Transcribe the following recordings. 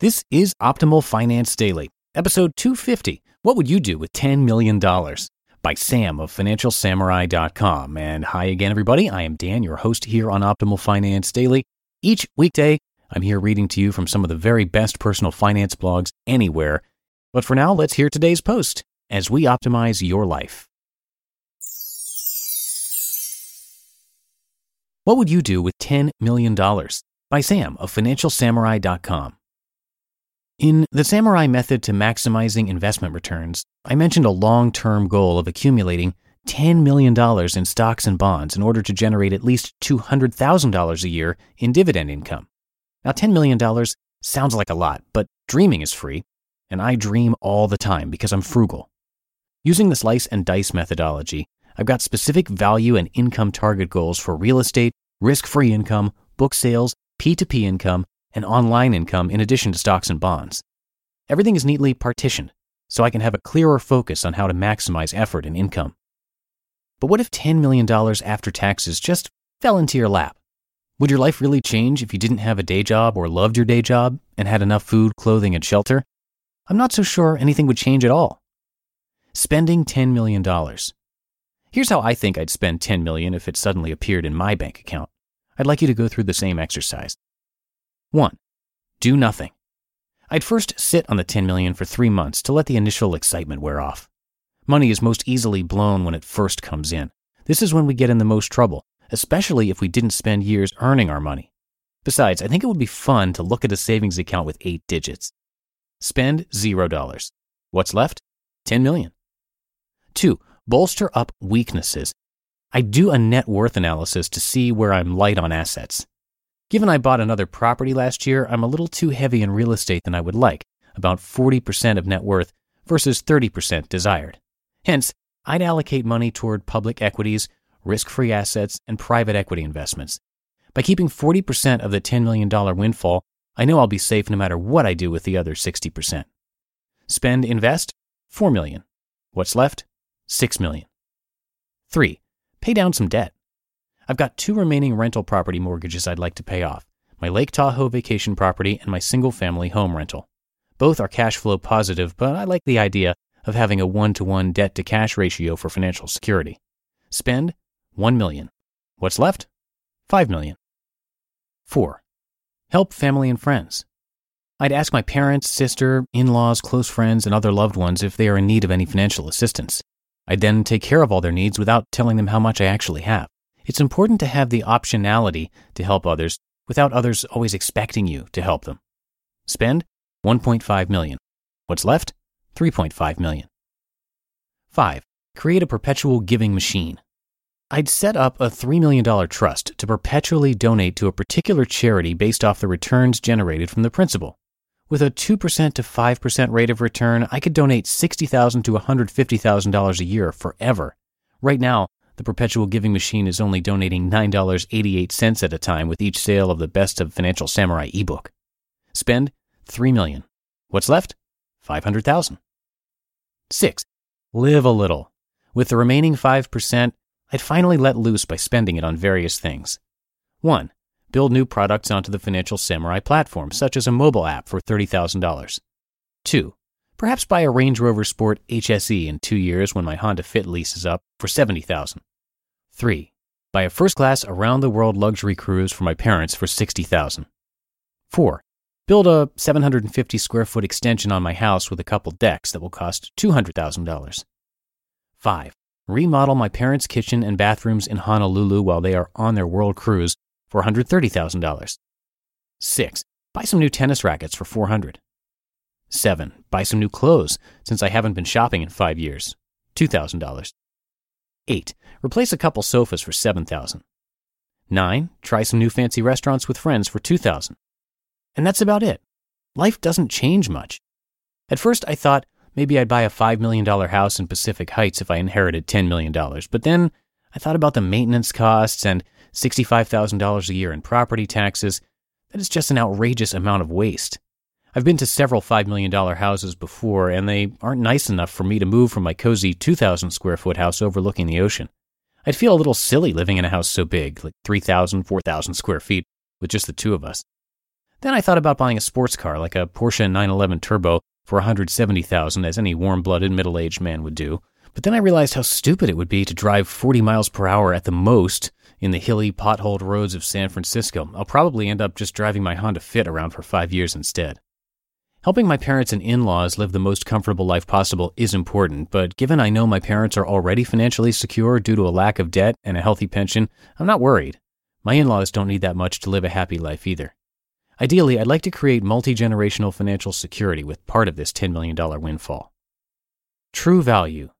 This is Optimal Finance Daily, episode 250. What would you do with $10 million? By Sam of FinancialSamurai.com. And hi again, everybody. I am Dan, your host here on Optimal Finance Daily. Each weekday, I'm here reading to you from some of the very best personal finance blogs anywhere. But for now, let's hear today's post as we optimize your life. What would you do with $10 million? By Sam of FinancialSamurai.com. In the Samurai Method to Maximizing Investment Returns, I mentioned a long term goal of accumulating $10 million in stocks and bonds in order to generate at least $200,000 a year in dividend income. Now, $10 million sounds like a lot, but dreaming is free, and I dream all the time because I'm frugal. Using the slice and dice methodology, I've got specific value and income target goals for real estate, risk free income, book sales, P2P income, and online income in addition to stocks and bonds. Everything is neatly partitioned, so I can have a clearer focus on how to maximize effort and income. But what if $10 million after taxes just fell into your lap? Would your life really change if you didn't have a day job or loved your day job and had enough food, clothing, and shelter? I'm not so sure anything would change at all. Spending $10 million. Here's how I think I'd spend 10 million if it suddenly appeared in my bank account. I'd like you to go through the same exercise. 1. Do nothing. I'd first sit on the 10 million for 3 months to let the initial excitement wear off. Money is most easily blown when it first comes in. This is when we get in the most trouble, especially if we didn't spend years earning our money. Besides, I think it would be fun to look at a savings account with 8 digits. Spend $0. What's left? 10 million. 2. Bolster up weaknesses. I do a net worth analysis to see where I'm light on assets. Given I bought another property last year, I'm a little too heavy in real estate than I would like, about 40% of net worth versus 30% desired. Hence, I'd allocate money toward public equities, risk free assets, and private equity investments. By keeping 40% of the $10 million windfall, I know I'll be safe no matter what I do with the other 60%. Spend, invest, 4 million. What's left? 6 million. 3. Pay down some debt. I've got two remaining rental property mortgages I'd like to pay off my Lake Tahoe vacation property and my single family home rental. Both are cash flow positive, but I like the idea of having a one to one debt to cash ratio for financial security. Spend 1 million. What's left? 5 million. 4. Help family and friends. I'd ask my parents, sister, in laws, close friends, and other loved ones if they are in need of any financial assistance. I'd then take care of all their needs without telling them how much I actually have. It's important to have the optionality to help others without others always expecting you to help them. Spend 1.5 million. What's left? 3.5 million. 5. Create a perpetual giving machine. I'd set up a $3 million trust to perpetually donate to a particular charity based off the returns generated from the principal. With a 2% to 5% rate of return, I could donate $60,000 to $150,000 a year forever. Right now, the perpetual giving machine is only donating $9.88 at a time with each sale of the Best of Financial Samurai ebook. Spend 3 million. What's left? 500,000. 6. Live a little. With the remaining 5%, I'd finally let loose by spending it on various things. 1. Build new products onto the Financial Samurai platform, such as a mobile app for $30,000. 2. Perhaps buy a Range Rover Sport HSE in two years when my Honda Fit lease is up for 70000 3. Buy a first class around the world luxury cruise for my parents for 60000 4. Build a 750 square foot extension on my house with a couple decks that will cost $200,000. 5. Remodel my parents' kitchen and bathrooms in Honolulu while they are on their world cruise for $130,000. 6. Buy some new tennis rackets for 400. 7. Buy some new clothes since I haven't been shopping in 5 years. $2,000. 8. Replace a couple sofas for 7000. 9. Try some new fancy restaurants with friends for 2000. And that's about it. Life doesn't change much. At first I thought maybe I'd buy a $5 million house in Pacific Heights if I inherited $10 million, but then I thought about the maintenance costs and $65,000 a year in property taxes. That is just an outrageous amount of waste. I've been to several $5 million houses before, and they aren't nice enough for me to move from my cozy 2,000 square foot house overlooking the ocean. I'd feel a little silly living in a house so big, like 3,000, 4,000 square feet, with just the two of us. Then I thought about buying a sports car like a Porsche 911 Turbo for 170,000 as any warm-blooded middle-aged man would do. But then I realized how stupid it would be to drive 40 miles per hour at the most in the hilly, potholed roads of San Francisco. I'll probably end up just driving my Honda Fit around for 5 years instead. Helping my parents and in laws live the most comfortable life possible is important, but given I know my parents are already financially secure due to a lack of debt and a healthy pension, I'm not worried. My in laws don't need that much to live a happy life either. Ideally, I'd like to create multi generational financial security with part of this $10 million windfall. True value.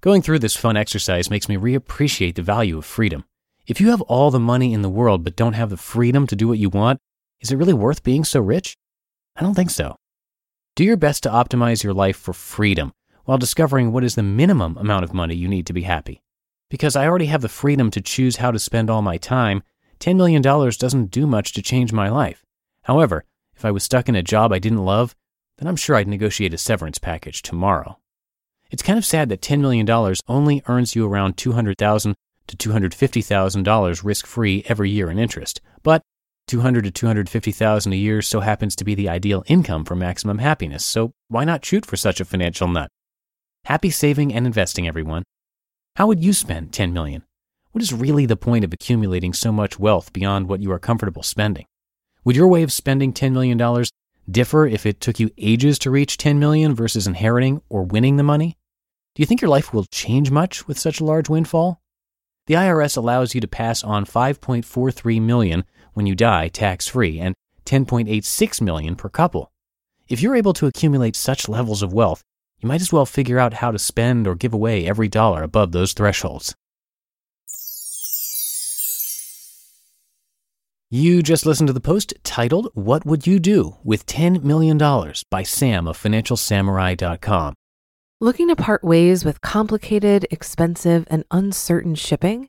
Going through this fun exercise makes me reappreciate the value of freedom. If you have all the money in the world but don't have the freedom to do what you want, is it really worth being so rich? I don't think so. Do your best to optimize your life for freedom while discovering what is the minimum amount of money you need to be happy. Because I already have the freedom to choose how to spend all my time, $10 million doesn't do much to change my life. However, if I was stuck in a job I didn't love, then I'm sure I'd negotiate a severance package tomorrow. It's kind of sad that $10 million only earns you around 200,000 to $250,000 risk free every year in interest, but 200 to 250,000 a year so happens to be the ideal income for maximum happiness, so why not shoot for such a financial nut? Happy saving and investing, everyone. How would you spend 10 million? What is really the point of accumulating so much wealth beyond what you are comfortable spending? Would your way of spending $10 million differ if it took you ages to reach 10 million versus inheriting or winning the money? Do you think your life will change much with such a large windfall? The IRS allows you to pass on 5.43 million when you die tax free and 10.86 million per couple. If you're able to accumulate such levels of wealth, you might as well figure out how to spend or give away every dollar above those thresholds. You just listened to the post titled What Would You Do with $10 Million by Sam of FinancialSamurai.com. Looking to part ways with complicated, expensive, and uncertain shipping?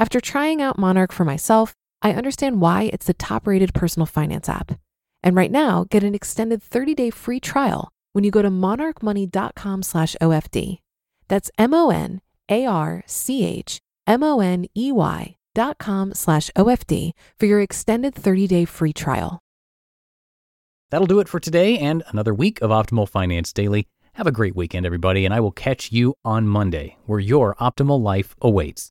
After trying out Monarch for myself, I understand why it's the top rated personal finance app. And right now, get an extended 30 day free trial when you go to monarchmoney.com slash OFD. That's M O N A R C H M O N E Y dot com slash OFD for your extended 30 day free trial. That'll do it for today and another week of Optimal Finance Daily. Have a great weekend, everybody, and I will catch you on Monday where your optimal life awaits.